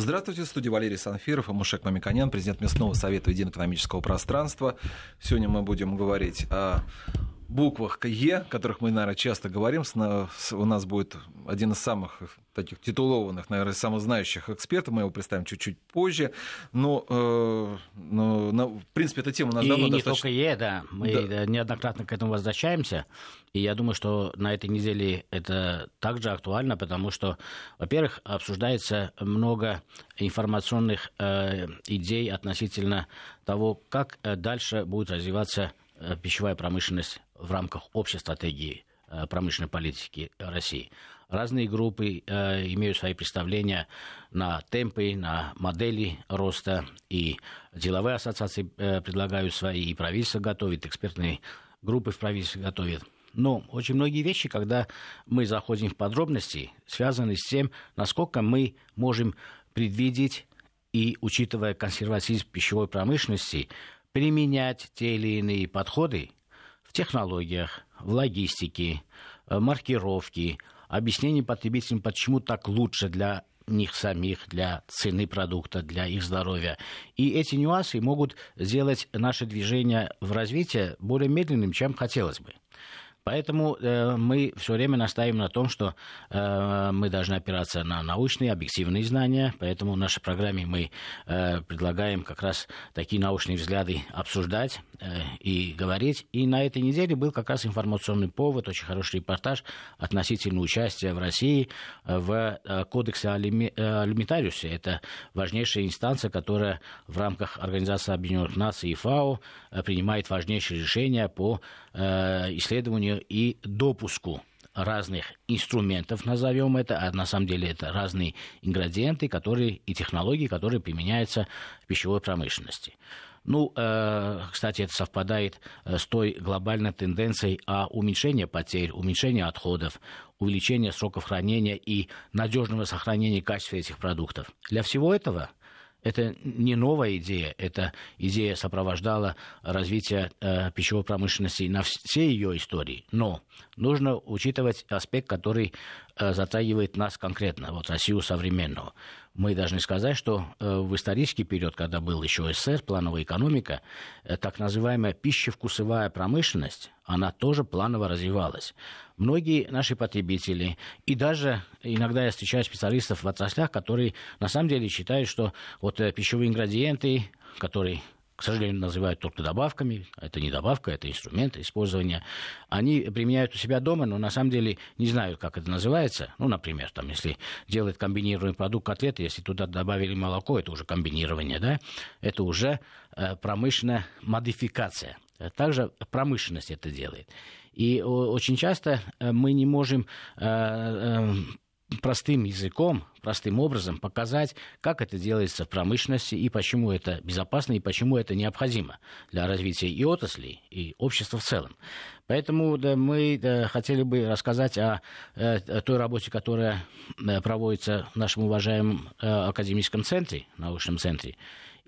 Здравствуйте, в студии Валерий Санфиров и Мушек Мамиканян, президент Местного совета Единого экономического пространства. Сегодня мы будем говорить о буквах Е, о которых мы, наверное, часто говорим. У нас будет один из самых таких титулованных, наверное, самых знающих экспертов. Мы его представим чуть-чуть позже. Но, э, но, но в принципе, эта тема у нас и давно не достаточно... только Е, да. Мы да. неоднократно к этому возвращаемся. И я думаю, что на этой неделе это также актуально, потому что, во-первых, обсуждается много информационных э, идей относительно того, как э, дальше будет развиваться э, пищевая промышленность в рамках общей стратегии э, промышленной политики России. Разные группы э, имеют свои представления на темпы, на модели роста, и деловые ассоциации э, предлагают свои, и правительство готовит, экспертные группы в правительстве готовят. Но очень многие вещи, когда мы заходим в подробности, связаны с тем, насколько мы можем предвидеть и, учитывая консерватизм пищевой промышленности, применять те или иные подходы в технологиях, в логистике, э, маркировке, объяснение потребителям, почему так лучше для них самих, для цены продукта, для их здоровья. И эти нюансы могут сделать наше движение в развитии более медленным, чем хотелось бы. Поэтому э, мы все время настаиваем на том, что э, мы должны опираться на научные, объективные знания. Поэтому в нашей программе мы э, предлагаем как раз такие научные взгляды обсуждать э, и говорить. И на этой неделе был как раз информационный повод, очень хороший репортаж относительно участия в России в э, Кодексе алими, э. Это важнейшая инстанция, которая в рамках Организации Объединенных Наций и ФАО э, принимает важнейшие решения по э, исследованию и допуску разных инструментов, назовем это, а на самом деле это разные ингредиенты которые, и технологии, которые применяются в пищевой промышленности. Ну, э, кстати, это совпадает э, с той глобальной тенденцией о уменьшении потерь, уменьшении отходов, увеличении сроков хранения и надежного сохранения качества этих продуктов. Для всего этого это не новая идея, эта идея сопровождала развитие э, пищевой промышленности на всей ее истории. Но нужно учитывать аспект, который э, затрагивает нас конкретно, вот Россию современную мы должны сказать, что э, в исторический период, когда был еще СССР, плановая экономика, э, так называемая пищевкусовая промышленность, она тоже планово развивалась. Многие наши потребители, и даже иногда я встречаю специалистов в отраслях, которые на самом деле считают, что вот э, пищевые ингредиенты, которые к сожалению, называют только добавками. Это не добавка, это инструмент использования. Они применяют у себя дома, но на самом деле не знают, как это называется. Ну, например, там, если делать комбинированный продукт котлеты, если туда добавили молоко, это уже комбинирование, да? Это уже э, промышленная модификация. Также промышленность это делает. И очень часто э, мы не можем э, э, простым языком, простым образом показать, как это делается в промышленности и почему это безопасно и почему это необходимо для развития и отрасли, и общества в целом. Поэтому да, мы да, хотели бы рассказать о, о той работе, которая проводится в нашем уважаемом академическом центре, научном центре,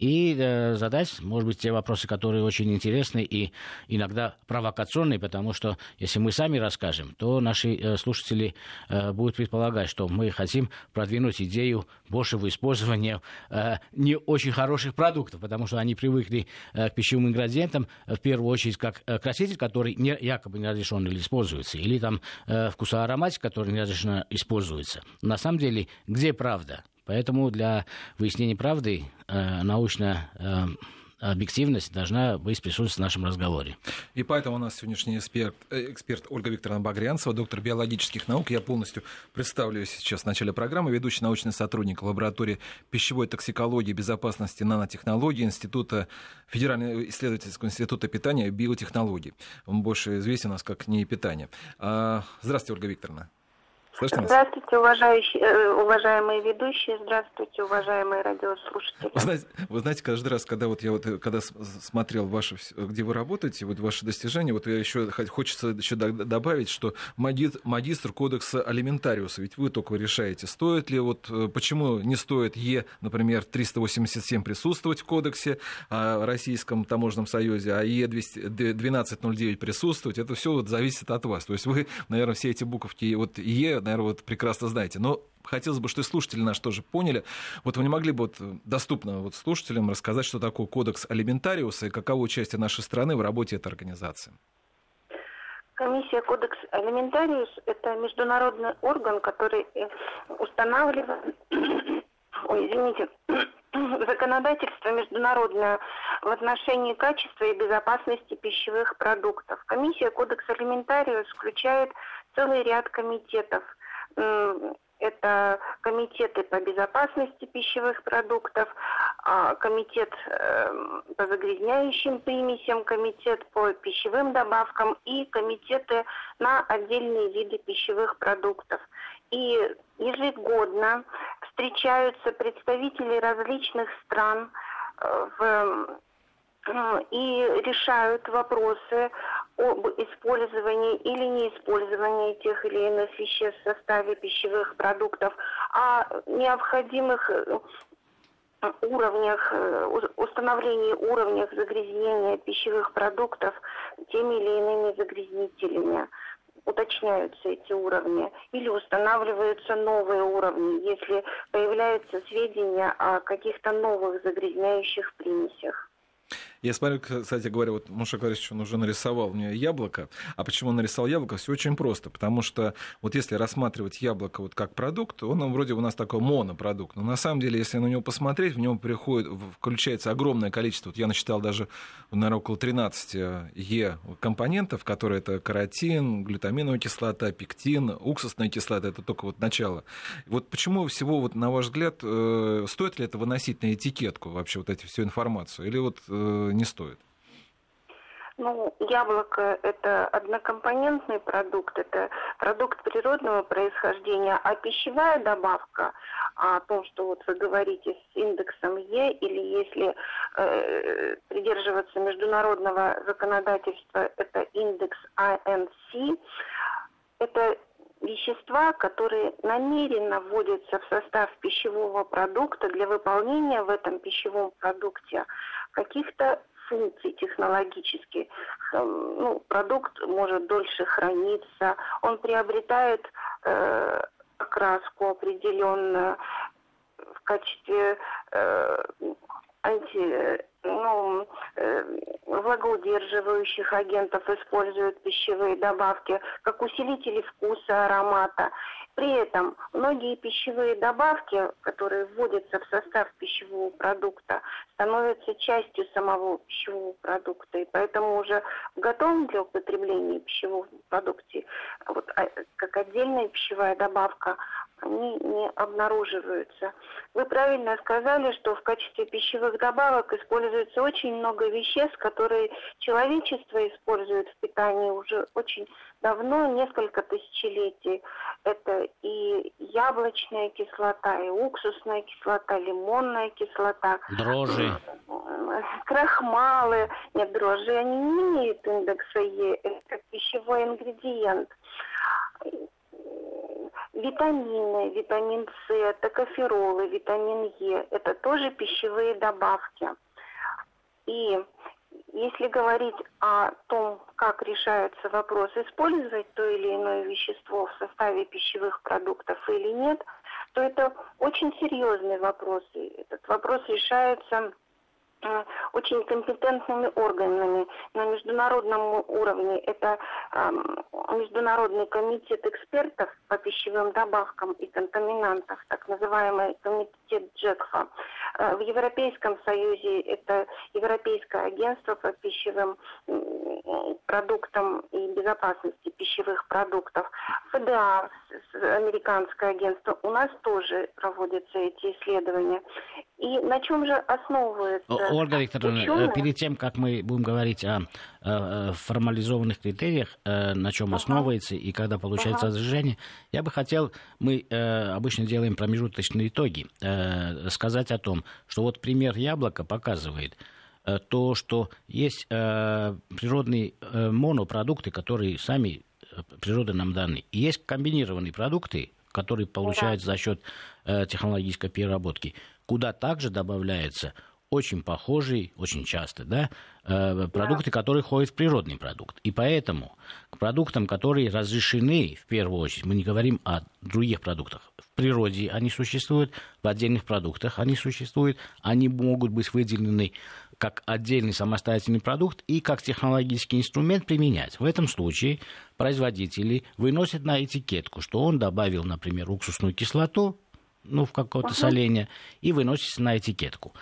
и э, задать, может быть, те вопросы, которые очень интересны и иногда провокационные, потому что если мы сами расскажем, то наши э, слушатели э, будут предполагать, что мы хотим продвинуть идею большего использования э, не очень хороших продуктов, потому что они привыкли э, к пищевым ингредиентам, в первую очередь, как э, краситель, который не, якобы не разрешен или используется, или там э, вкусоароматик, который не разрешен используется. На самом деле, где правда? Поэтому для выяснения правды э, научно э, объективность должна быть присутствовать в нашем разговоре. И поэтому у нас сегодняшний эксперт, э, эксперт Ольга Викторовна Багрянцева, доктор биологических наук. Я полностью представлю сейчас в начале программы, ведущий научный сотрудник лаборатории пищевой токсикологии безопасности нанотехнологий Института Федерального исследовательского института питания и биотехнологий. Он больше известен у нас как НИИ питания. А, здравствуйте, Ольга Викторовна. Слышно здравствуйте, уважающие, э, уважаемые ведущие, здравствуйте, уважаемые радиослушатели. Вы знаете, вы знаете, каждый раз, когда вот я вот когда смотрел ваши, где вы работаете, вот ваши достижения, вот я еще хочется еще добавить, что магистр, кодекса алиментариуса, ведь вы только решаете, стоит ли вот э, почему не стоит Е, например, 387 присутствовать в кодексе о Российском таможенном союзе, а Е 1209 присутствовать, это все вот зависит от вас. То есть вы, наверное, все эти буковки вот Е наверное, вот прекрасно знаете. Но хотелось бы, что и слушатели наши тоже поняли. Вот вы не могли бы вот доступно вот слушателям рассказать, что такое кодекс алиментариуса и каково участие нашей страны в работе этой организации? Комиссия Кодекс Алиментариус – это международный орган, который э, устанавливает, ой, извините, законодательство международное в отношении качества и безопасности пищевых продуктов. Комиссия Кодекс Алиментариус включает целый ряд комитетов это комитеты по безопасности пищевых продуктов, а, комитет эм, по загрязняющим примесям, комитет по пищевым добавкам и комитеты на отдельные виды пищевых продуктов. И ежегодно встречаются представители различных стран э, в и решают вопросы об использовании или неиспользовании тех или иных веществ в составе пищевых продуктов, о необходимых э, уровнях, э, установлении уровнях загрязнения пищевых продуктов теми или иными загрязнителями уточняются эти уровни или устанавливаются новые уровни, если появляются сведения о каких-то новых загрязняющих примесях. Я смотрю, кстати говоря, вот Муша Борисович, он уже нарисовал мне яблоко. А почему он нарисовал яблоко? Все очень просто. Потому что вот если рассматривать яблоко вот как продукт, он вроде у нас такой монопродукт. Но на самом деле, если на него посмотреть, в нем приходит, включается огромное количество, вот я насчитал даже, наверное, около 13 Е компонентов, которые это каротин, глютаминовая кислота, пектин, уксусная кислота, это только вот начало. Вот почему всего, вот, на ваш взгляд, э, стоит ли это выносить на этикетку вообще вот эти всю информацию? Или вот э, не стоит? Ну, яблоко – это однокомпонентный продукт, это продукт природного происхождения, а пищевая добавка, о том, что вот вы говорите с индексом Е, или если э, придерживаться международного законодательства, это индекс INC, это вещества, которые намеренно вводятся в состав пищевого продукта для выполнения в этом пищевом продукте каких-то функций технологических. Ну, продукт может дольше храниться, он приобретает э, окраску определенную в качестве э, анти, ну, э, влагоудерживающих агентов используют пищевые добавки, как усилители вкуса, аромата. При этом многие пищевые добавки, которые вводятся в состав пищевого продукта, становятся частью самого пищевого продукта. И поэтому уже в готовом для употребления пищевом продукте, вот, а, как отдельная пищевая добавка, они не обнаруживаются. Вы правильно сказали, что в качестве пищевых добавок используется очень много веществ, которые человечество использует в питании уже очень давно, несколько тысячелетий. Это и яблочная кислота, и уксусная кислота, лимонная кислота. Дрожжи. Крахмалы. Нет, дрожжи, они не имеют индекса Е. Это пищевой ингредиент витамины, витамин С, токоферолы, витамин Е – это тоже пищевые добавки. И если говорить о том, как решается вопрос, использовать то или иное вещество в составе пищевых продуктов или нет, то это очень серьезный вопрос. И этот вопрос решается очень компетентными органами на международном уровне. Это э, Международный комитет экспертов по пищевым добавкам и контаминантам, так называемый комитет Джекфа. Э, в Европейском Союзе это Европейское агентство по пищевым продуктам и безопасности пищевых продуктов. ФДА, американское агентство, у нас тоже проводятся эти исследования. И на чем же основывается? Ольга Викторовна, ученые? перед тем, как мы будем говорить о, о формализованных критериях, э, на чем uh-huh. основывается и когда получается uh-huh. разрешение, я бы хотел, мы э, обычно делаем промежуточные итоги, э, сказать о том, что вот пример яблока показывает, то, что есть природные монопродукты, которые сами природа нам даны, и есть комбинированные продукты, которые получаются за счет технологической переработки куда также добавляется очень похожие, очень часто, да, э, продукты, да. которые входят в природный продукт. И поэтому к продуктам, которые разрешены, в первую очередь, мы не говорим о других продуктах. В природе они существуют, в отдельных продуктах они существуют, они могут быть выделены как отдельный самостоятельный продукт и как технологический инструмент применять. В этом случае производители выносят на этикетку, что он добавил, например, уксусную кислоту, ну, в какое-то uh-huh. соление, и выносится на этикетку.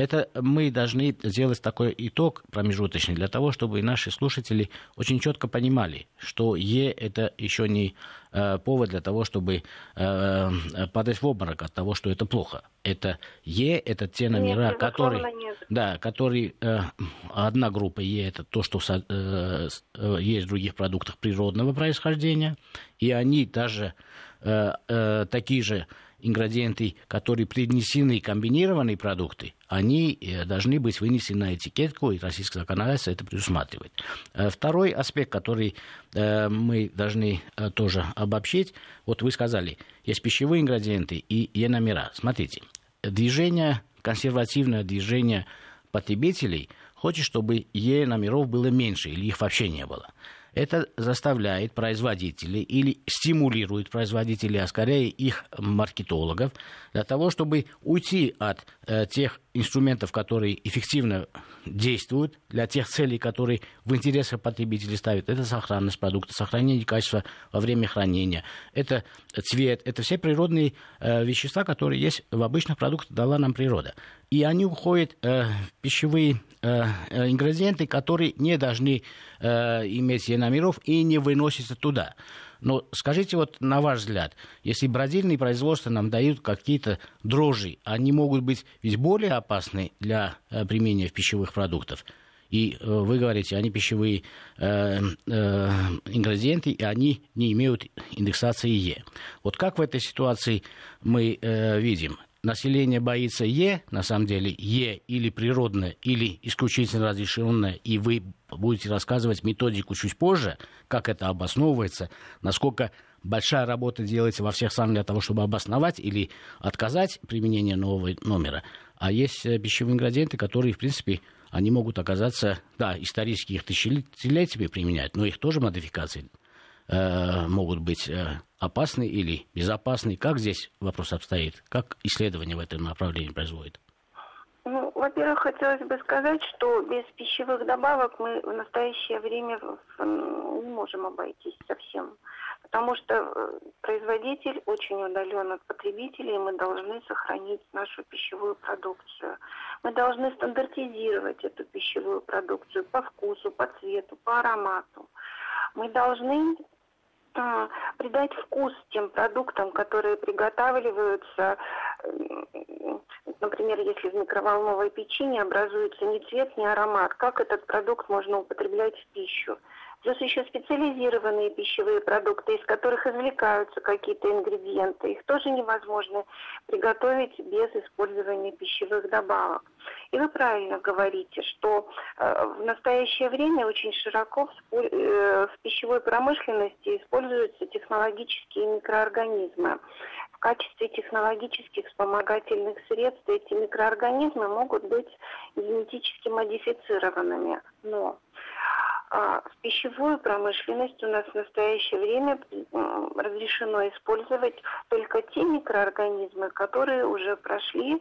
Это мы должны сделать такой итог промежуточный для того, чтобы наши слушатели очень четко понимали, что Е это еще не э, повод для того, чтобы э, падать в обморок от того, что это плохо. Это Е это те номера, нет, которые, да, которые э, одна группа Е это то, что э, э, есть в других продуктах природного происхождения, и они даже э, э, такие же ингредиенты, которые принесены комбинированные продукты, они э, должны быть вынесены на этикетку, и российское законодательство это предусматривает. Э, второй аспект, который э, мы должны тоже обобщить, вот вы сказали, есть пищевые ингредиенты и Е-номера. Смотрите, движение, консервативное движение потребителей хочет, чтобы Е-номеров было меньше или их вообще не было. Это заставляет производителей или стимулирует производителей, а скорее их маркетологов, для того, чтобы уйти от э, тех инструментов, которые эффективно действуют для тех целей, которые в интересах потребителей ставят. Это сохранность продукта, сохранение качества во время хранения, это цвет, это все природные э, вещества, которые есть в обычных продуктах, дала нам природа. И они уходят э, в пищевые э, э ингредиенты, которые не должны э, иметь номеров и не выносятся туда. Но скажите вот на ваш взгляд, если бродильные производства нам дают какие-то дрожжи, они могут быть ведь более опасны для э, применения в пищевых продуктах? И э, вы говорите, они пищевые э, э, ингредиенты, и они не имеют индексации Е. Вот как в этой ситуации мы э, видим? Население боится Е, на самом деле Е или природное, или исключительно разрешенное, и вы будете рассказывать методику чуть позже, как это обосновывается, насколько большая работа делается во всех странах для того, чтобы обосновать или отказать применение нового номера. А есть э, пищевые ингредиенты, которые, в принципе, они могут оказаться, да, исторических тысячелетиями применять, но их тоже модификации Э, могут быть э, опасны или безопасны? Как здесь вопрос обстоит? Как исследования в этом направлении производят? Ну, во-первых, хотелось бы сказать, что без пищевых добавок мы в настоящее время не можем обойтись совсем. Потому что э, производитель очень удален от потребителей, и мы должны сохранить нашу пищевую продукцию. Мы должны стандартизировать эту пищевую продукцию по вкусу, по цвету, по аромату. Мы должны придать вкус тем продуктам, которые приготавливаются. Например, если в микроволновой печи не образуется ни цвет, ни аромат, как этот продукт можно употреблять в пищу? Плюс еще специализированные пищевые продукты, из которых извлекаются какие-то ингредиенты. Их тоже невозможно приготовить без использования пищевых добавок. И вы правильно говорите, что э, в настоящее время очень широко э, в пищевой промышленности используются технологические микроорганизмы. В качестве технологических вспомогательных средств эти микроорганизмы могут быть генетически модифицированными. Но а в пищевую промышленность у нас в настоящее время разрешено использовать только те микроорганизмы, которые уже прошли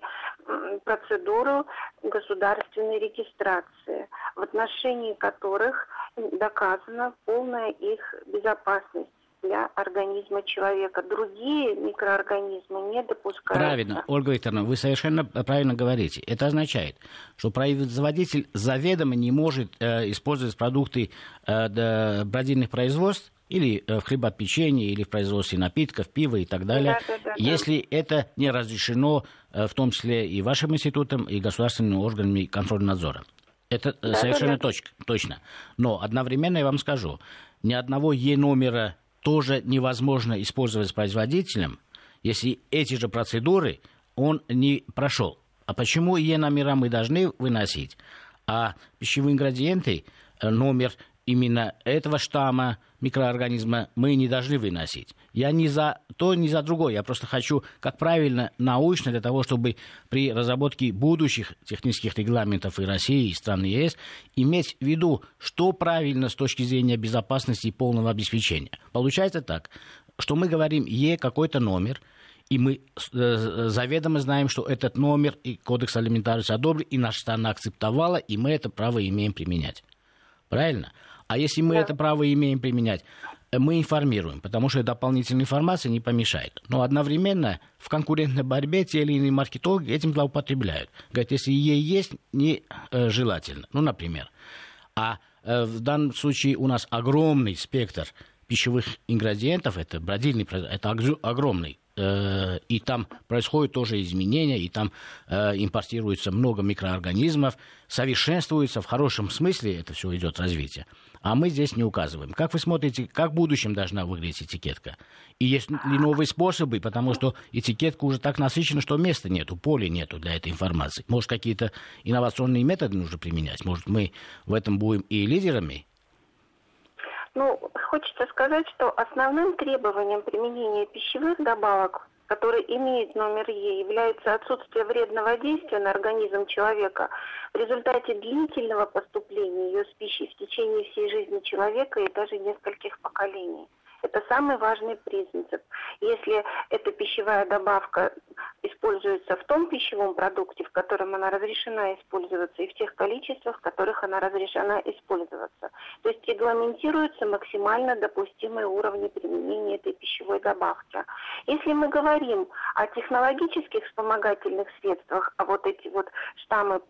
процедуру государственной регистрации, в отношении которых доказана полная их безопасность для организма человека. Другие микроорганизмы не допускаются. Правильно, Ольга Викторовна, вы совершенно правильно говорите. Это означает, что производитель заведомо не может э, использовать продукты э, бродильных производств или э, в хлебопечении, или в производстве напитков, пива и так далее, да, да, да, если да. это не разрешено, э, в том числе и вашим институтом, и государственными органами контроля надзора. Это да, совершенно да, да. точно. Но одновременно я вам скажу, ни одного Е-номера тоже невозможно использовать производителем, если эти же процедуры он не прошел. А почему Е-номера мы должны выносить, а пищевые ингредиенты, э, номер именно этого штамма микроорганизма мы не должны выносить. Я не за то, не за другое. Я просто хочу, как правильно, научно, для того, чтобы при разработке будущих технических регламентов и России, и стран ЕС, иметь в виду, что правильно с точки зрения безопасности и полного обеспечения. Получается так, что мы говорим Е какой-то номер, и мы э, заведомо знаем, что этот номер и кодекс алиментарности одобрен, и наша страна акцептовала, и мы это право имеем применять. Правильно? А если мы да. это право имеем применять, мы информируем, потому что дополнительная информация не помешает. Но одновременно в конкурентной борьбе те или иные маркетологи этим злоупотребляют. Говорят, если ей есть, нежелательно. Э, ну, например. А в данном случае у нас огромный спектр пищевых ингредиентов, это бродильный, это огромный Э, и там происходят тоже изменения, и там э, импортируется много микроорганизмов, совершенствуется в хорошем смысле, это все идет развитие. А мы здесь не указываем. Как вы смотрите, как в будущем должна выглядеть этикетка? И есть ли новые способы, потому что этикетка уже так насыщена, что места нету, поля нету для этой информации. Может, какие-то инновационные методы нужно применять? Может, мы в этом будем и лидерами, ну, хочется сказать, что основным требованием применения пищевых добавок, которые имеют номер Е, является отсутствие вредного действия на организм человека в результате длительного поступления ее с пищей в течение всей жизни человека и даже нескольких поколений. Это самый важный принцип. Если эта пищевая добавка используется в том пищевом продукте, в котором она разрешена использоваться, и в тех количествах, в которых она разрешена использоваться. То есть регламентируются максимально допустимые уровни применения этой пищевой добавки. Если мы говорим о технологических вспомогательных средствах, а вот эти вот штаммы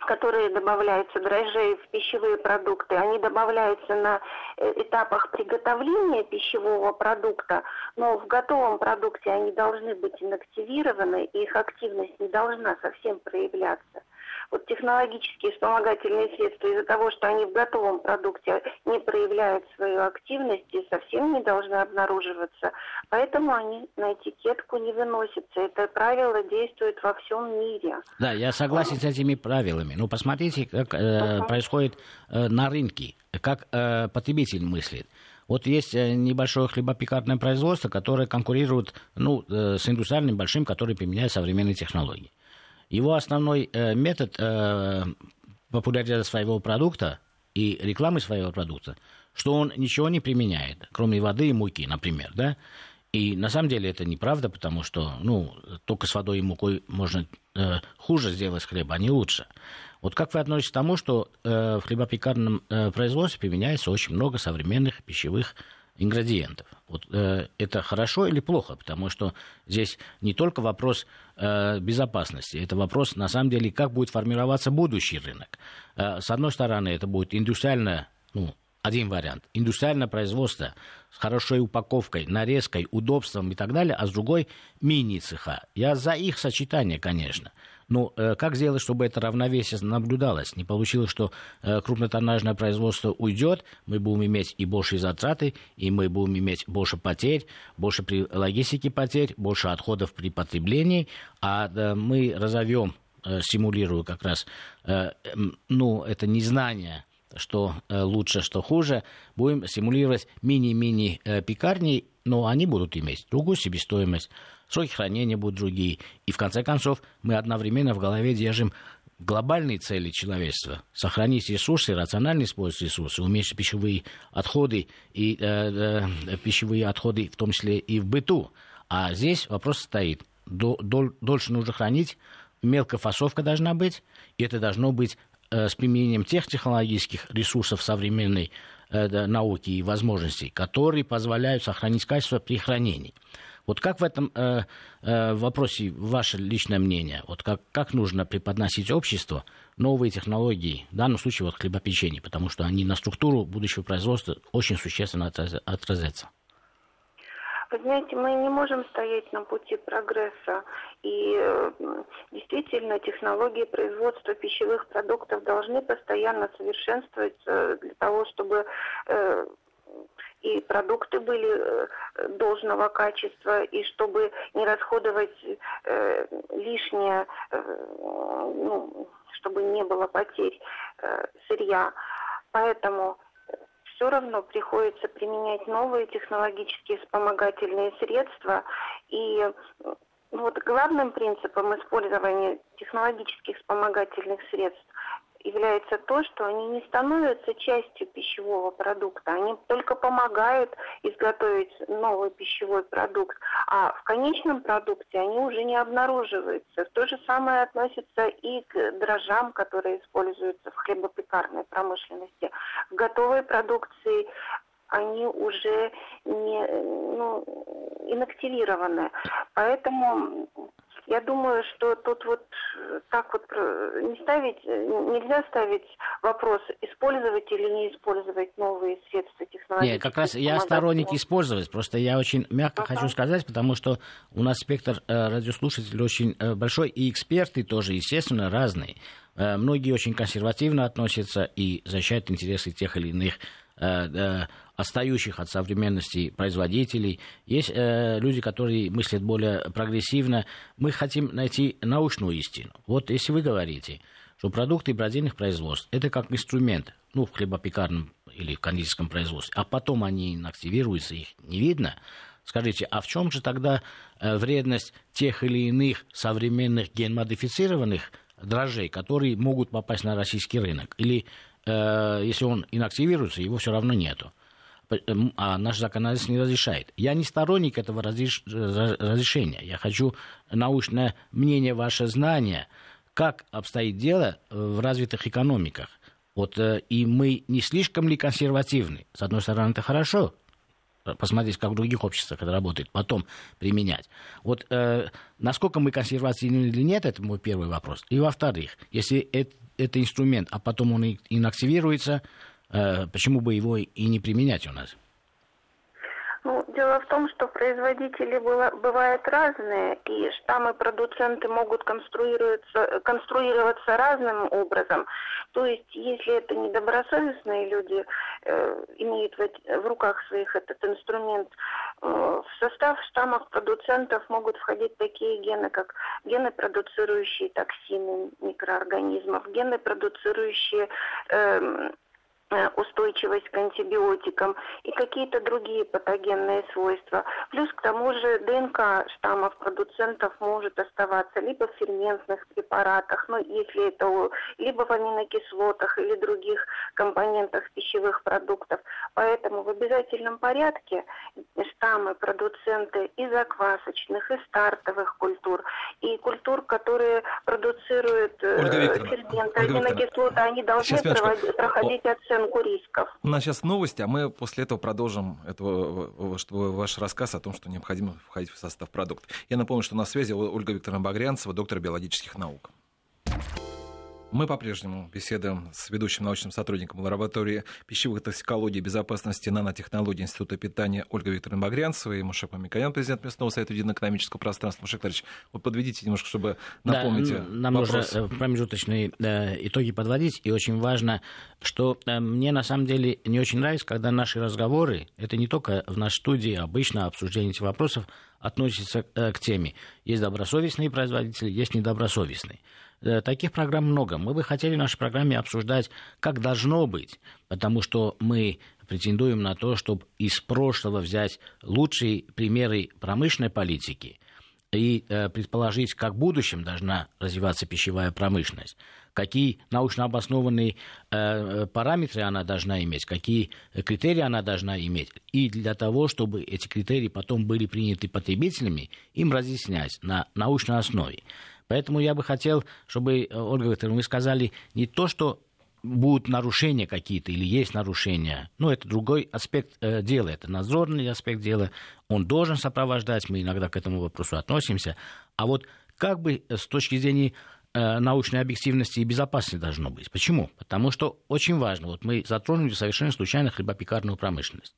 э, которые добавляются дрожжей в пищевые продукты, они добавляются на э, этапах приготовления пищевого продукта, но в готовом продукте они должны быть инактивированы, и их активность не должна совсем проявляться вот технологические вспомогательные средства из-за того, что они в готовом продукте не проявляют свою активность и совсем не должны обнаруживаться. Поэтому они на этикетку не выносятся. Это правило действует во всем мире. Да, я согласен с этими правилами. Но посмотрите, как э, uh-huh. происходит э, на рынке, как э, потребитель мыслит. Вот есть э, небольшое хлебопекарное производство, которое конкурирует ну, э, с индустриальным большим, который применяет современные технологии. Его основной э, метод э, популяризации своего продукта и рекламы своего продукта, что он ничего не применяет, кроме воды и муки, например, да? И на самом деле это неправда, потому что, ну, только с водой и мукой можно э, хуже сделать хлеб, а не лучше. Вот как вы относитесь к тому, что э, в хлебопекарном э, производстве применяется очень много современных пищевых ингредиентов. Вот, э, это хорошо или плохо? Потому что здесь не только вопрос э, безопасности, это вопрос, на самом деле, как будет формироваться будущий рынок. Э, с одной стороны, это будет индустриальное, ну, один вариант. Индустриальное производство с хорошей упаковкой, нарезкой, удобством и так далее, а с другой мини-цеха. Я за их сочетание, конечно. Но ну, э, как сделать, чтобы это равновесие наблюдалось? Не получилось, что э, крупнотоннажное производство уйдет, мы будем иметь и большие затраты, и мы будем иметь больше потерь, больше при логистике потерь, больше отходов при потреблении, а э, мы разовьем, симулируя как раз, ну, это незнание что лучше, что хуже, будем симулировать мини-мини пекарни, но они будут иметь другую себестоимость, сроки хранения будут другие. И в конце концов мы одновременно в голове держим глобальные цели человечества – сохранить ресурсы, рационально использовать ресурсы, уменьшить пищевые отходы, и, э, э, пищевые отходы в том числе и в быту. А здесь вопрос стоит – дол, дольше нужно хранить, мелкая фасовка должна быть, и это должно быть э, с применением тех технологических ресурсов современной науки и возможностей, которые позволяют сохранить качество при хранении. Вот как в этом э, э, вопросе ваше личное мнение? Вот как, как нужно преподносить обществу новые технологии, в данном случае вот хлебопечение, потому что они на структуру будущего производства очень существенно отразятся? Знаете, мы не можем стоять на пути прогресса. И э, действительно, технологии производства пищевых продуктов должны постоянно совершенствоваться для того, чтобы э, и продукты были э, должного качества, и чтобы не расходовать э, лишнее, э, ну, чтобы не было потерь э, сырья. Поэтому все равно приходится применять новые технологические вспомогательные средства. И вот главным принципом использования технологических вспомогательных средств является то, что они не становятся частью пищевого продукта, они только помогают изготовить новый пищевой продукт, а в конечном продукте они уже не обнаруживаются. То же самое относится и к дрожжам, которые используются в хлебопекарной промышленности. В готовой продукции они уже не ну, инактивированы. Поэтому я думаю, что тут вот э, так вот э, не ставить, э, нельзя ставить вопрос, использовать или не использовать новые средства технологии. Нет, как раз я сторонник использовать. Просто я очень мягко uh-huh. хочу сказать, потому что у нас спектр э, радиослушателей очень э, большой, и эксперты тоже, естественно, разные. Э, многие очень консервативно относятся и защищают интересы тех или иных отстающих от современности производителей. Есть э, люди, которые мыслят более прогрессивно. Мы хотим найти научную истину. Вот если вы говорите, что продукты бродильных производств это как инструмент, ну, в хлебопекарном или кондитерском производстве, а потом они активируются, их не видно, Скажите, а в чем же тогда э, вредность тех или иных современных генмодифицированных дрожжей, которые могут попасть на российский рынок? Или Э, если он инактивируется, его все равно нету. Эм, а наш законодательство не разрешает. Я не сторонник этого разреш... разрешения. Я хочу научное мнение, ваше знание, как обстоит дело в развитых экономиках. Вот, э, и мы не слишком ли консервативны? С одной стороны, это хорошо, посмотреть, как в других обществах это работает, потом применять. Вот э, насколько мы консервативны или нет, это мой первый вопрос. И во-вторых, если это, это инструмент, а потом он инактивируется, э, почему бы его и не применять у нас? Ну, дело в том, что производители бывают разные, и штаммы продуценты могут конструироваться, конструироваться разным образом. То есть, если это недобросовестные люди, э, имеют в, в руках своих этот инструмент, э, в состав штаммов продуцентов могут входить такие гены, как гены, продуцирующие токсины микроорганизмов, гены, продуцирующие э, Э, устойчивость к антибиотикам и какие-то другие патогенные свойства. Плюс к тому же ДНК штаммов продуцентов может оставаться либо в ферментных препаратах, ну, если это либо в аминокислотах или других компонентах пищевых продуктов. Поэтому в обязательном порядке штаммы, продуценты из заквасочных, и стартовых культур, и культур, которые продуцируют э, ферменты, аминокислоты, они должны проходить оценку оценку рисков. У нас сейчас новости, а мы после этого продолжим этого, что, ваш рассказ о том, что необходимо входить в состав продукта. Я напомню, что на связи Ольга Викторовна Багрянцева, доктор биологических наук. Мы по-прежнему беседуем с ведущим научным сотрудником лаборатории пищевых токсикологий и безопасности нанотехнологий Института питания Ольгой Викторовной Багрянцевой и Мушек Мамиканян, президент местного совета единого экономического пространства. Мушек Владимирович, вот подведите немножко, чтобы напомнить да, Нам вопрос. нужно промежуточные э, итоги подводить, и очень важно, что э, мне на самом деле не очень нравится, когда наши разговоры, это не только в нашей студии, обычно обсуждение этих вопросов относится э, к теме. Есть добросовестные производители, есть недобросовестные. Э, таких программ много. Мы бы хотели в нашей программе обсуждать, как должно быть, потому что мы претендуем на то, чтобы из прошлого взять лучшие примеры промышленной политики и э, предположить, как в будущем должна развиваться пищевая промышленность, какие научно обоснованные э, параметры она должна иметь, какие критерии она должна иметь. И для того, чтобы эти критерии потом были приняты потребителями, им разъяснять на научной основе. Поэтому я бы хотел, чтобы, э, Ольга Викторовна, вы сказали не то, что будут нарушения какие-то или есть нарушения. Ну, это другой аспект э, дела, это надзорный аспект дела. Он должен сопровождать, мы иногда к этому вопросу относимся. А вот как бы э, с точки зрения э, научной объективности и безопасности должно быть. Почему? Потому что очень важно, вот мы затронули совершенно случайно хлебопекарную промышленность.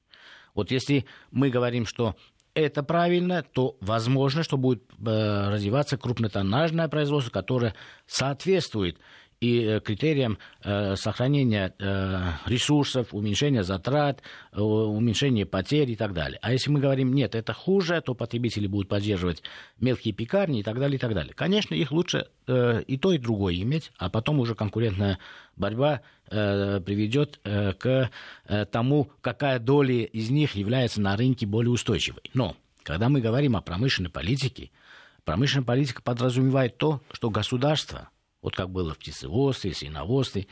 Вот если мы говорим, что это правильно, то возможно, что будет э, развиваться крупнотоннажное производство, которое соответствует и критериям сохранения ресурсов, уменьшения затрат, уменьшения потерь и так далее. А если мы говорим, нет, это хуже, то потребители будут поддерживать мелкие пекарни и так далее, и так далее. Конечно, их лучше и то, и другое иметь, а потом уже конкурентная борьба приведет к тому, какая доля из них является на рынке более устойчивой. Но когда мы говорим о промышленной политике, промышленная политика подразумевает то, что государство, вот как было в птицеводстве, свиноводстве,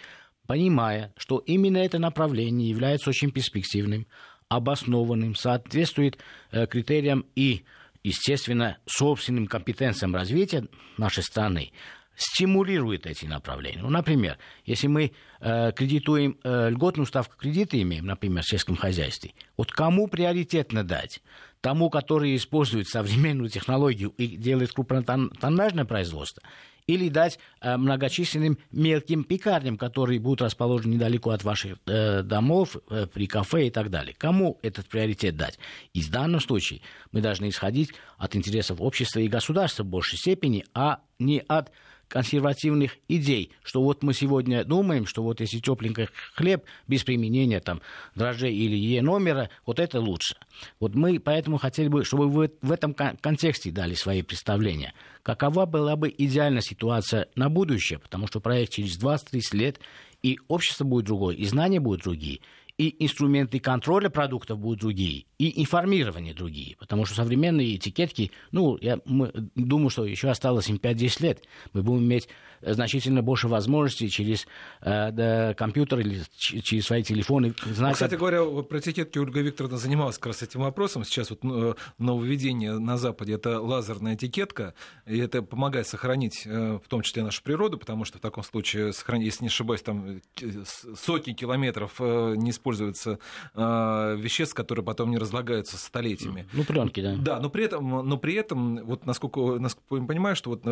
понимая, что именно это направление является очень перспективным, обоснованным, соответствует э, критериям и, естественно, собственным компетенциям развития нашей страны, стимулирует эти направления. Ну, например, если мы э, кредитуем, э, льготную ставку кредита имеем, например, в сельском хозяйстве, вот кому приоритетно дать? тому, который использует современную технологию и делает крупнотоннажное производство, или дать э, многочисленным мелким пекарням, которые будут расположены недалеко от ваших э, домов, э, при кафе и так далее. Кому этот приоритет дать? И в данном случае мы должны исходить от интересов общества и государства в большей степени, а не от консервативных идей, что вот мы сегодня думаем, что вот если тепленький хлеб без применения там дрожжей или Е номера, вот это лучше. Вот мы поэтому хотели бы, чтобы вы в этом контексте дали свои представления. Какова была бы идеальная ситуация на будущее, потому что проект через 20-30 лет, и общество будет другое, и знания будут другие, и инструменты контроля продуктов будут другие, и информирование другие. Потому что современные этикетки, ну, я мы, думаю, что еще осталось им 5-10 лет. Мы будем иметь значительно больше возможностей через э, да, компьютер или через свои телефоны. Знать... Ну, кстати говоря, про этикетки Ольга Викторовна занималась как раз этим вопросом. Сейчас вот ну, нововведение на Западе – это лазерная этикетка, и это помогает сохранить э, в том числе нашу природу, потому что в таком случае, если не ошибаюсь, там э, сотни километров не используются веществ, которые потом не разлагаются столетиями. Ну, пленки, да. Да, но при этом, но при этом вот насколько, насколько я понимаю, что вот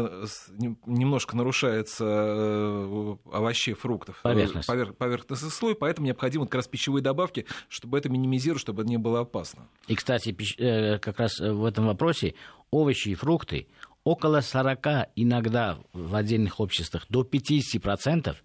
немножко нарушает касается э, овощей, фруктов. Э, Поверхность. Повер, поверхностный слой, поэтому необходимы как раз пищевые добавки, чтобы это минимизировать, чтобы это не было опасно. И, кстати, э, как раз в этом вопросе овощи и фрукты около 40, иногда в отдельных обществах до 50%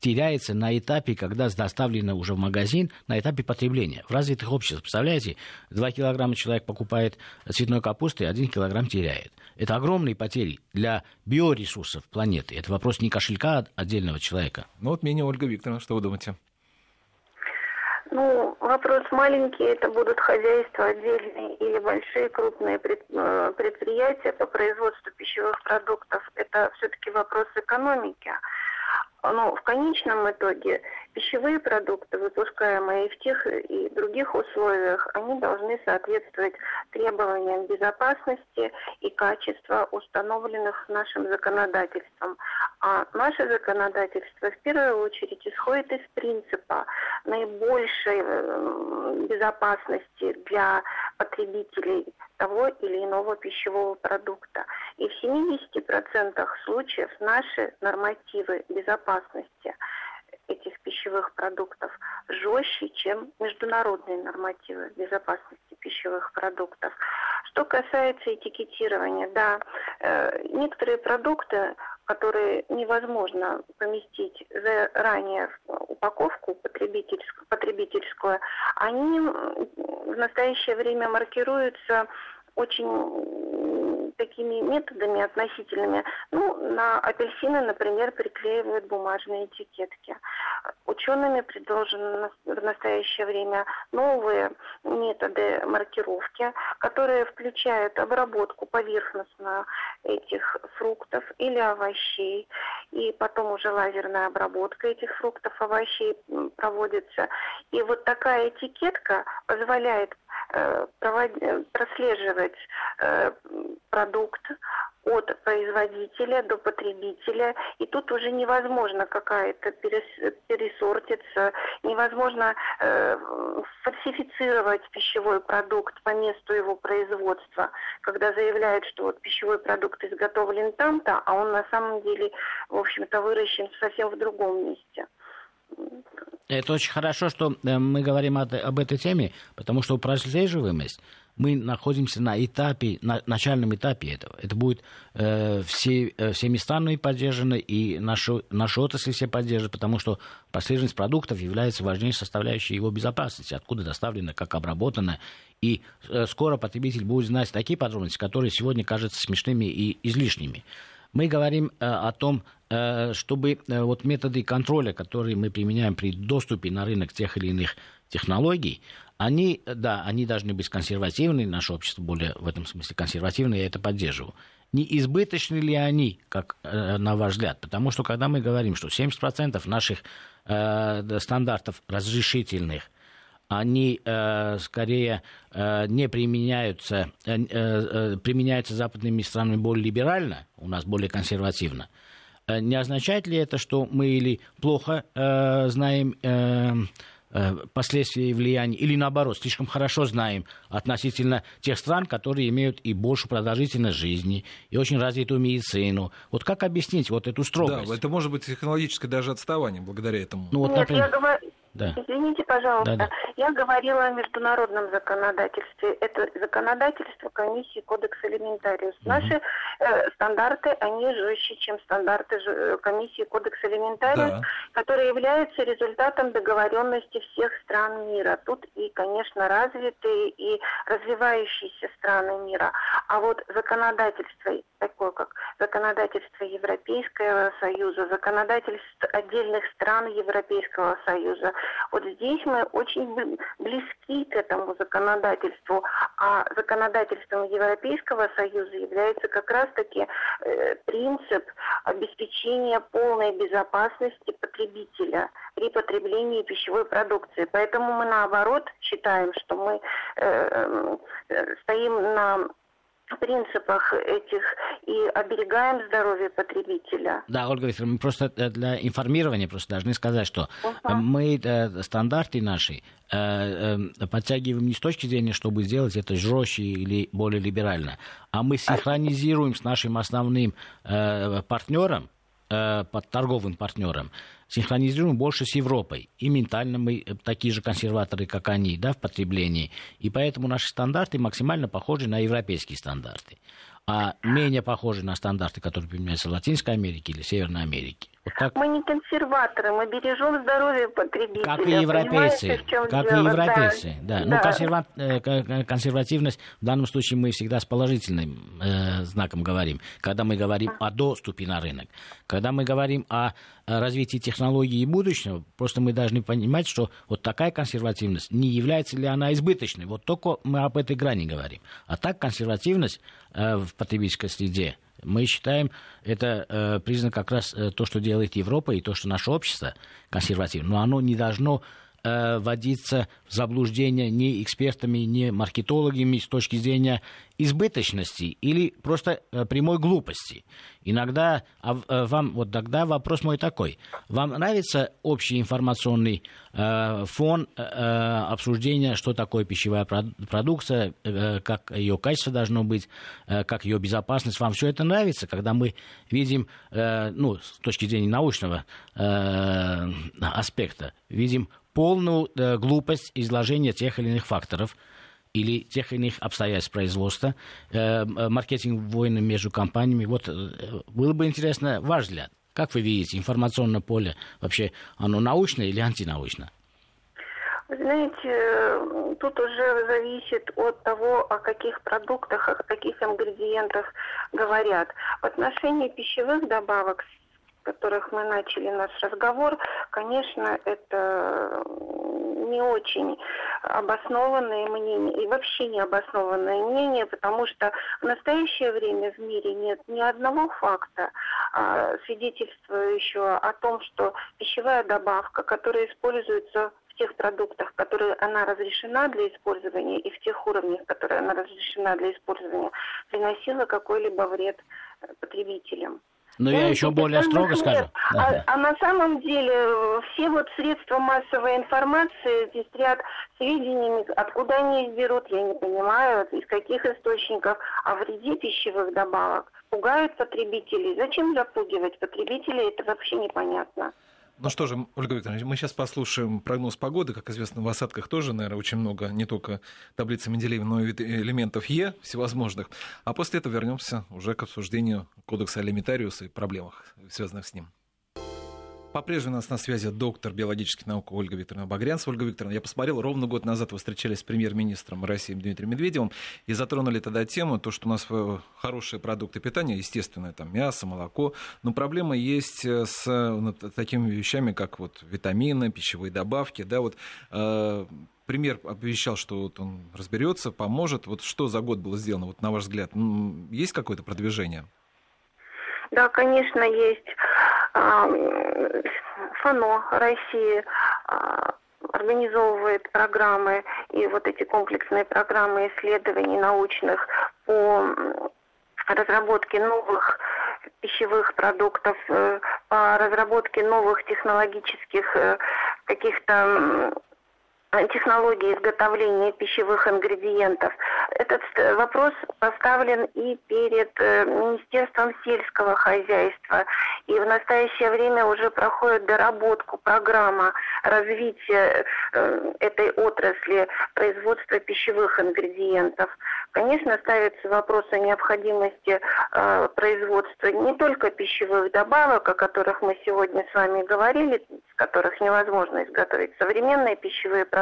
теряется на этапе, когда доставлено уже в магазин, на этапе потребления. В развитых обществах, представляете, 2 килограмма человек покупает цветной капусты, 1 килограмм теряет. Это огромные потери для биоресурсов планеты. Это вопрос не кошелька отдельного человека. Ну вот мнение Ольга Викторовна, что вы думаете? Ну, вопрос маленький, это будут хозяйства отдельные или большие крупные э, предприятия по производству пищевых продуктов. Это все-таки вопрос экономики но в конечном итоге пищевые продукты, выпускаемые в тех и других условиях, они должны соответствовать требованиям безопасности и качества, установленных нашим законодательством. А наше законодательство в первую очередь исходит из принципа наибольшей безопасности для потребителей того или иного пищевого продукта. И в 70% случаев наши нормативы безопасности этих пищевых продуктов жестче, чем международные нормативы безопасности пищевых продуктов. Что касается этикетирования, да, э, некоторые продукты, которые невозможно поместить заранее в упаковку потребительскую, потребительскую они в настоящее время маркируются очень такими методами относительными. Ну, на апельсины, например, приклеивают бумажные этикетки. Учеными предложены в настоящее время новые методы маркировки, которые включают обработку поверхностную этих фруктов или овощей, и потом уже лазерная обработка этих фруктов, овощей проводится. И вот такая этикетка позволяет прослеживать э, продукт от производителя до потребителя, и тут уже невозможно какая-то пересортиться, невозможно э, фальсифицировать пищевой продукт по месту его производства, когда заявляют, что вот пищевой продукт изготовлен там-то, а он на самом деле, в общем-то, выращен совсем в другом месте. Это очень хорошо, что э, мы говорим об этой теме, потому что прослеживаемость мы находимся на этапе, на начальном этапе этого. Это будет э, все, э, всеми странами поддержано, и нашу, нашу отрасль все поддержит, потому что последовательность продуктов является важнейшей составляющей его безопасности, откуда доставлено, как обработано. И э, скоро потребитель будет знать такие подробности, которые сегодня кажутся смешными и излишними. Мы говорим э, о том, э, чтобы э, вот методы контроля, которые мы применяем при доступе на рынок тех или иных технологий, они, да, они должны быть консервативны, наше общество более в этом смысле консервативное, я это поддерживаю. Не избыточны ли они, как на ваш взгляд? Потому что когда мы говорим, что 70% наших стандартов разрешительных они э, скорее э, не применяются, э, э, применяются западными странами более либерально, у нас более консервативно. Э, не означает ли это, что мы или плохо э, знаем э, э последствия и влияния, или наоборот, слишком хорошо знаем относительно тех стран, которые имеют и большую продолжительность жизни, и очень развитую медицину. Вот как объяснить вот эту строгость? Да, это может быть технологическое даже отставание благодаря этому. Ну, вот, Нет, например... я говорю да. Извините, пожалуйста, да, да. я говорила о международном законодательстве. Это законодательство комиссии Кодекс Элементариус. Угу. Наши э, стандарты, они жестче, чем стандарты э, комиссии Кодекс Элементариус, да. которые являются результатом договоренности всех стран мира. Тут и, конечно, развитые и развивающиеся страны мира. А вот законодательство, такое как законодательство Европейского Союза, законодательство отдельных стран Европейского Союза, вот здесь мы очень близки к этому законодательству, а законодательством Европейского Союза является как раз-таки э, принцип обеспечения полной безопасности потребителя при потреблении пищевой продукции. Поэтому мы наоборот считаем, что мы э, э, стоим на принципах этих и оберегаем здоровье потребителя. Да, Ольга Викторовна, мы просто э, для информирования просто должны сказать, что uh-huh. мы э, стандарты наши э, э, подтягиваем не с точки зрения, чтобы сделать это жестче или более либерально, а мы синхронизируем с нашим основным э, партнером, э, под торговым партнером, синхронизируем больше с Европой. И ментально мы э, такие же консерваторы, как они, да, в потреблении. И поэтому наши стандарты максимально похожи на европейские стандарты а менее похожи на стандарты, которые применяются в Латинской Америке или Северной Америке. Вот так... Мы не консерваторы, мы бережем здоровье потребителя. Как и европейцы. Как дело? и европейцы, да. да. Ну, консерва... Э, консервативность в данном случае мы всегда с положительным э, знаком говорим. Когда мы говорим о доступе на рынок. Когда мы говорим о развитии технологий и будущего, просто мы должны понимать, что вот такая консервативность, не является ли она избыточной. Вот только мы об этой грани говорим. А так консервативность э, в потребительской среде – мы считаем, это э, признак как раз э, то, что делает Европа и то, что наше общество консервативно. Но оно не должно э, вводиться в заблуждение ни экспертами, ни маркетологами с точки зрения избыточности или просто э, прямой глупости. Иногда а, э, вам, вот тогда вопрос мой такой. Вам нравится общий информационный э, фон э, э обсуждения, что такое пищевая продукция, э, как ее качество должно быть, э, как ее безопасность? Вам все это нравится, когда мы видим, э, ну, с точки зрения научного э, аспекта, видим полную э, глупость изложения тех или иных факторов, или тех иных обстоятельств производства, э, э, маркетинг войны между компаниями. Вот э, было бы интересно ваш взгляд. Как вы видите, информационное поле вообще, оно научное или антинаучное? Вы знаете, тут уже зависит от того, о каких продуктах, о каких ингредиентах говорят. В отношении пищевых добавок которых мы начали наш разговор, конечно, это не очень обоснованные мнения и вообще не обоснованное мнение, потому что в настоящее время в мире нет ни одного факта, а, свидетельствующего о том, что пищевая добавка, которая используется в тех продуктах, которые она разрешена для использования, и в тех уровнях, которые она разрешена для использования, приносила какой-либо вред потребителям. Но я еще более строго нет. скажу. А, а на самом деле все вот средства массовой информации пестрят сведениями, откуда они их берут, я не понимаю, из каких источников, о вреде пищевых добавок. Пугают потребителей. Зачем запугивать потребителей, это вообще непонятно. Ну что же, Ольга Викторовна, мы сейчас послушаем прогноз погоды. Как известно, в осадках тоже, наверное, очень много не только таблицы Менделеева, но и элементов Е всевозможных. А после этого вернемся уже к обсуждению кодекса Алимитариуса и проблемах, связанных с ним. По-прежнему у нас на связи доктор биологических наук Ольга Викторовна Багрянцева. Ольга Викторовна, я посмотрел, ровно год назад вы встречались с премьер-министром России Дмитрием Медведевым и затронули тогда тему, то, что у нас э, хорошие продукты питания, естественно, там мясо, молоко, но проблема есть э, с ну, такими вещами, как вот витамины, пищевые добавки, да, вот э, премьер обещал, что вот он разберется, поможет. Вот что за год было сделано, вот на ваш взгляд, есть какое-то продвижение? Да, конечно, есть. ФАНО России а, организовывает программы и вот эти комплексные программы исследований научных по разработке новых пищевых продуктов, э, по разработке новых технологических э, каких-то технологии изготовления пищевых ингредиентов. Этот вопрос поставлен и перед э, Министерством сельского хозяйства. И в настоящее время уже проходит доработку программа развития э, этой отрасли производства пищевых ингредиентов. Конечно, ставится вопрос о необходимости э, производства не только пищевых добавок, о которых мы сегодня с вами говорили, с которых невозможно изготовить современные пищевые продукты,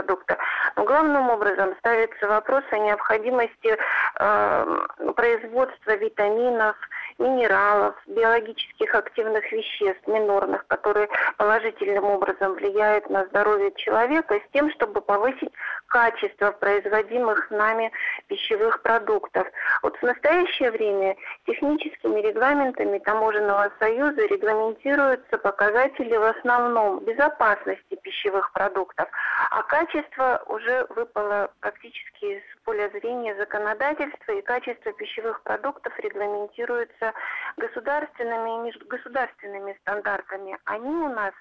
но главным образом ставится вопрос о необходимости э, производства витаминов, минералов, биологических активных веществ, минорных, которые положительным образом влияют на здоровье человека, с тем, чтобы повысить качество производимых нами пищевых продуктов. Вот в настоящее время техническими регламентами Таможенного союза регламентируются показатели в основном безопасности пищевых продуктов, а качество уже выпало практически из поля зрения законодательства, и качество пищевых продуктов регламентируется государственными и межгосударственными стандартами. Они у нас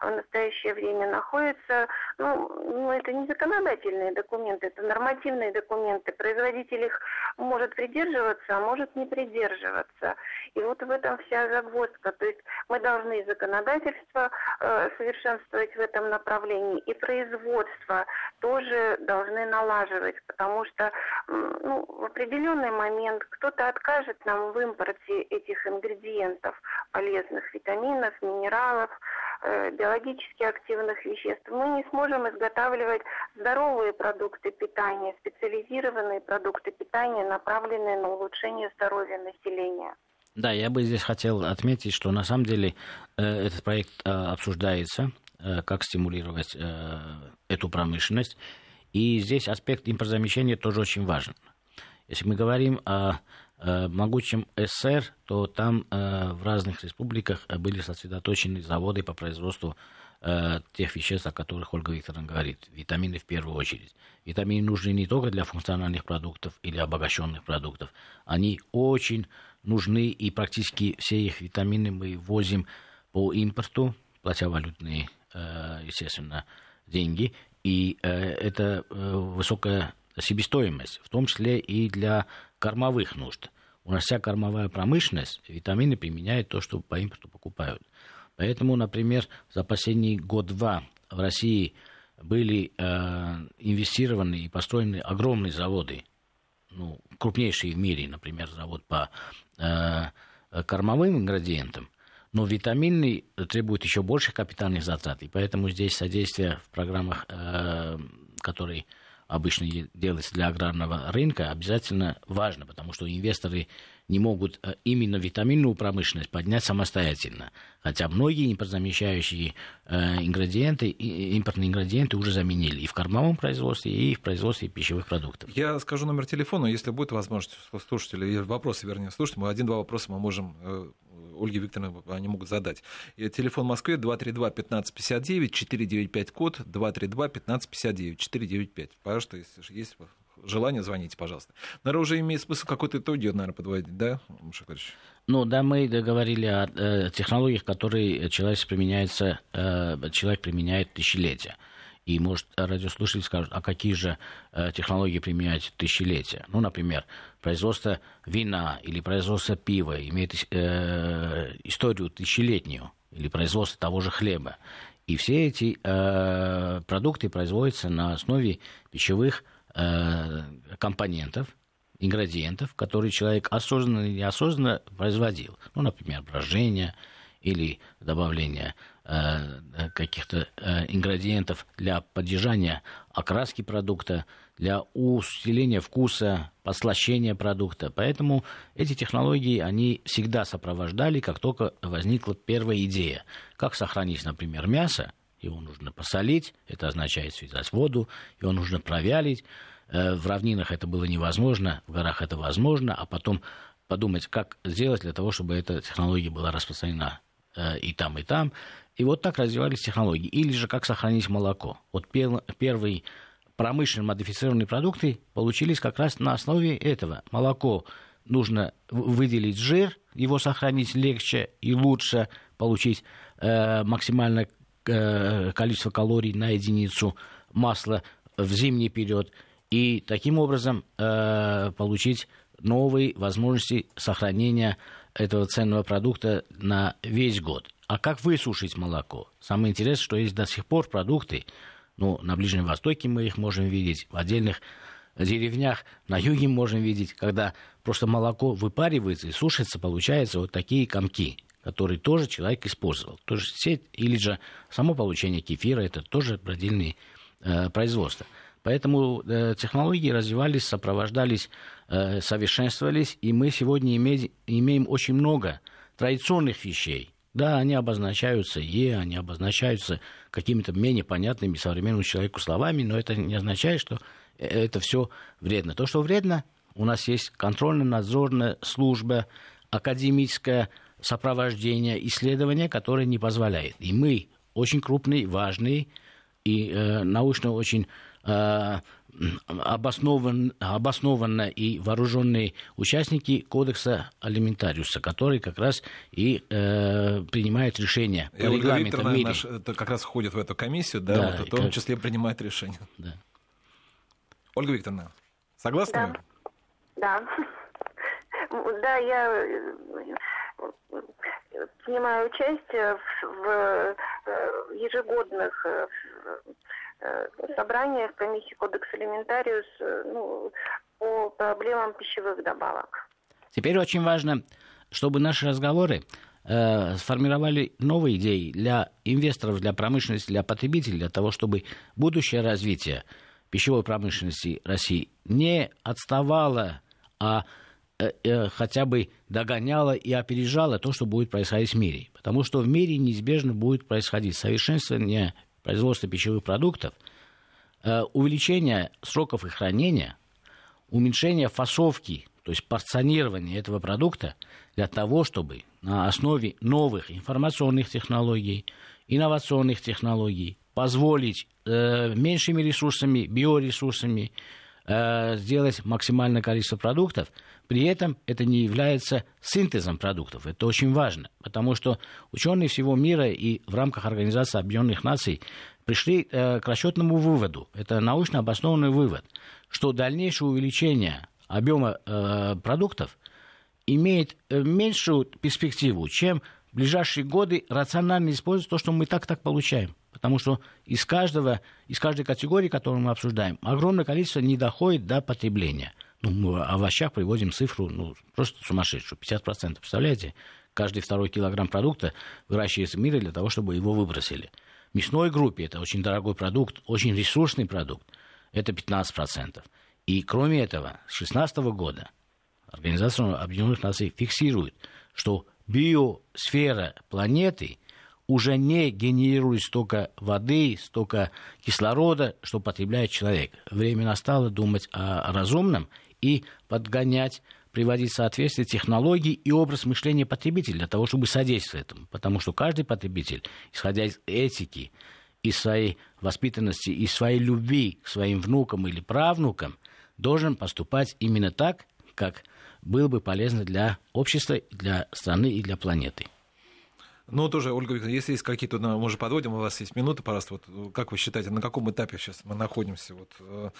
в настоящее время находятся, ну, ну это не законодательные документы, это нормативные документы. Производитель их может придерживаться, а может не придерживаться. И вот в этом вся загвоздка. То есть мы должны законодательство э, совершенствовать в этом направлении, и производство тоже должны налаживать, потому что ну, в определенный момент кто-то откажет нам в импорте этих ингредиентов, полезных витаминов, минералов, э, биологически активных веществ. Мы не сможем изготавливать здоровые продукты питания, специализированные продукты питания, направленные на улучшение здоровья населения. Да, я бы здесь хотел отметить, что на самом деле э, этот проект э, обсуждается, э, как стимулировать э, эту промышленность. И здесь аспект импортозамещения тоже очень важен. Если мы говорим о э, могучем СССР, то там э, в разных республиках были сосредоточены заводы по производству э, тех веществ, о которых Ольга Викторовна говорит. Витамины в первую очередь. Витамины нужны не только для функциональных продуктов или обогащенных продуктов. Они очень нужны, и практически все их витамины мы возим по импорту, платя валютные, э, естественно, деньги. И э, это э, высокая себестоимость, в том числе и для кормовых нужд. У нас вся кормовая промышленность витамины применяет то, что по импорту покупают. Поэтому, например, за последний год-два в России были э, инвестированы и построены огромные заводы, ну, крупнейшие в мире, например, завод по э, кормовым ингредиентам, но витаминный требует еще больших капитальных затрат, и поэтому здесь содействие в программах, э, которые обычно делаются для аграрного рынка, обязательно важно, потому что инвесторы не могут э, именно витаминную промышленность поднять самостоятельно. Хотя многие импортозамещающие э, ингредиенты, импортные ингредиенты уже заменили и в кормовом производстве, и в производстве пищевых продуктов. Я скажу номер телефона, если будет возможность слушателей, вопросы, вернее, слушать, мы один-два вопроса мы можем э, Ольге Викторовне они могут задать. Телефон в Москве 232-1559, 495 код, 232-1559, 495. Пожалуйста, если есть желание, звоните, пожалуйста. Наверное, уже имеет смысл какой-то итоги, наверное, подводить, да, Мушакович? Ну, да, мы договорили о э, технологиях, которые человек применяется, э, человек применяет тысячелетия. И, может, радиослушатели скажут, а какие же э, технологии применяют тысячелетия? Ну, например, производство вина или производство пива имеет э, историю тысячелетнюю. или производство того же хлеба. И все эти э, продукты производятся на основе пищевых компонентов, ингредиентов, которые человек осознанно или неосознанно производил. Ну, например, брожение или добавление э, каких-то э, ингредиентов для поддержания окраски продукта, для усиления вкуса, послащения продукта. Поэтому эти технологии, они всегда сопровождали, как только возникла первая идея. Как сохранить, например, мясо, его нужно посолить, это означает связать воду, его нужно провялить. Э, в равнинах это было невозможно, в горах это возможно, а потом подумать, как сделать для того, чтобы эта технология была распространена э, и там, и там. И вот так развивались технологии. Или же как сохранить молоко. Вот первый промышленно модифицированные продукты получились как раз на основе этого. Молоко нужно выделить жир, его сохранить легче и лучше, получить э, максимальное э, количество калорий на единицу масла в зимний период. И таким образом э, получить новые возможности сохранения этого ценного продукта на весь год. А как высушить молоко? Самое интересное, что есть до сих пор продукты, ну, на Ближнем Востоке мы их можем видеть, в отдельных деревнях на юге можем видеть, когда просто молоко выпаривается и сушится, получается вот такие комки, которые тоже человек использовал. Тоже сеть или же само получение кефира, это тоже продельные э, производства. Поэтому э, технологии развивались, сопровождались, э, совершенствовались, и мы сегодня име, имеем очень много традиционных вещей, да, они обозначаются «е», они обозначаются какими-то менее понятными современному человеку словами, но это не означает, что это все вредно. То, что вредно, у нас есть контрольно-надзорная служба, академическое сопровождение, исследование, которое не позволяет. И мы очень крупный, важный и э, научно очень э, обоснован, обоснованно и вооруженные участники кодекса алиментариуса, который как раз и э, принимает решения по регламенту в мире. Наш, это как раз входит в эту комиссию, да, да вот, в том как... числе принимает решения. Да. Ольга Викторовна, согласны? Да. Да. Да, я э, принимаю участие в, в э, ежегодных э, Э, собрание в комиссии Кодекс Алиментариус э, ну, по проблемам пищевых добавок. Теперь очень важно, чтобы наши разговоры э, сформировали новые идеи для инвесторов, для промышленности, для потребителей, для того, чтобы будущее развитие пищевой промышленности России не отставало, а э, э, хотя бы догоняло и опережало то, что будет происходить в мире. Потому что в мире неизбежно будет происходить совершенствование производства пищевых продуктов, э, увеличение сроков их хранения, уменьшение фасовки, то есть порционирование этого продукта для того, чтобы на основе новых информационных технологий, инновационных технологий позволить э, меньшими ресурсами, биоресурсами э, сделать максимальное количество продуктов, при этом это не является синтезом продуктов. Это очень важно, потому что ученые всего мира и в рамках Организации Объединенных Наций пришли э, к расчетному выводу, это научно обоснованный вывод, что дальнейшее увеличение объема э, продуктов имеет э, меньшую перспективу, чем в ближайшие годы рационально использовать то, что мы так-так получаем. Потому что из, каждого, из каждой категории, которую мы обсуждаем, огромное количество не доходит до потребления. Ну, мы в овощах приводим цифру ну, просто сумасшедшую, 50%. Представляете? Каждый второй килограмм продукта выращивается в мире для того, чтобы его выбросили. В мясной группе это очень дорогой продукт, очень ресурсный продукт. Это 15%. И кроме этого, с 2016 года Организация Объединенных Наций фиксирует, что биосфера планеты уже не генерирует столько воды, столько кислорода, что потребляет человек. Время настало думать о разумном и подгонять, приводить в соответствие технологии и образ мышления потребителя для того, чтобы содействовать этому. Потому что каждый потребитель, исходя из этики, из своей воспитанности, из своей любви к своим внукам или правнукам, должен поступать именно так, как было бы полезно для общества, для страны и для планеты. Ну, тоже, Ольга Викторовна, если есть какие-то, ну, мы уже подводим, у вас есть минуты, пожалуйста, вот, как вы считаете, на каком этапе сейчас мы находимся? Вот, э,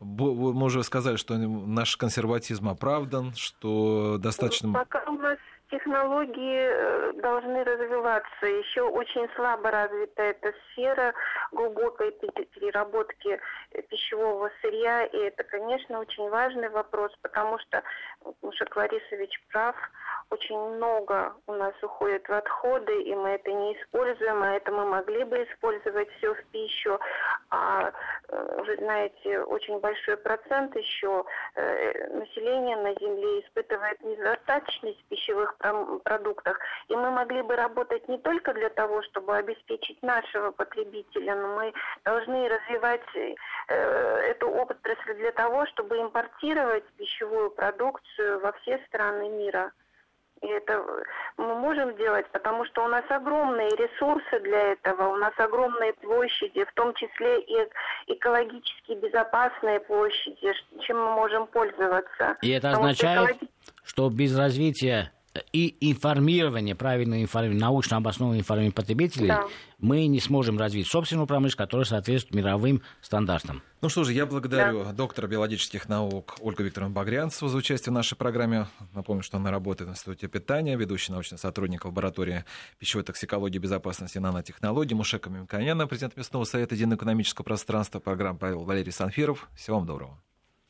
мы уже сказали, что наш консерватизм оправдан, что достаточно... Пока у нас технологии э, должны развиваться. Еще очень слабо развита эта сфера глубокой переработки пищевого сырья. И это, конечно, очень важный вопрос, потому что Мушек Ларисович прав. Очень много у нас уходит в отходы, и мы это не используем, а это мы могли бы использовать все в пищу. А э, вы знаете, очень большой процент еще э, населения на Земле испытывает недостаточность в пищевых продуктах. И мы могли бы работать не только для того, чтобы обеспечить нашего потребителя, но мы должны развивать э, эту отрасль для того, чтобы импортировать пищевую продукцию во все страны мира. И это мы можем делать, потому что у нас огромные ресурсы для этого, у нас огромные площади, в том числе и экологически безопасные площади, чем мы можем пользоваться. И это потому означает, что, экологи... что без развития и информирование, правильное информирование, научно обоснованное информирование потребителей, да. мы не сможем развить собственную промышленность, которая соответствует мировым стандартам. Ну что же, я благодарю да. доктора биологических наук Ольгу Викторовну Багрянцеву за участие в нашей программе. Напомню, что она работает в Институте питания, ведущий научный сотрудник лаборатории пищевой токсикологии и безопасности нанотехнологий, Мушека Мимканяна, президент Местного совета единого экономического пространства, программа провел Валерий Санфиров. Всего вам доброго.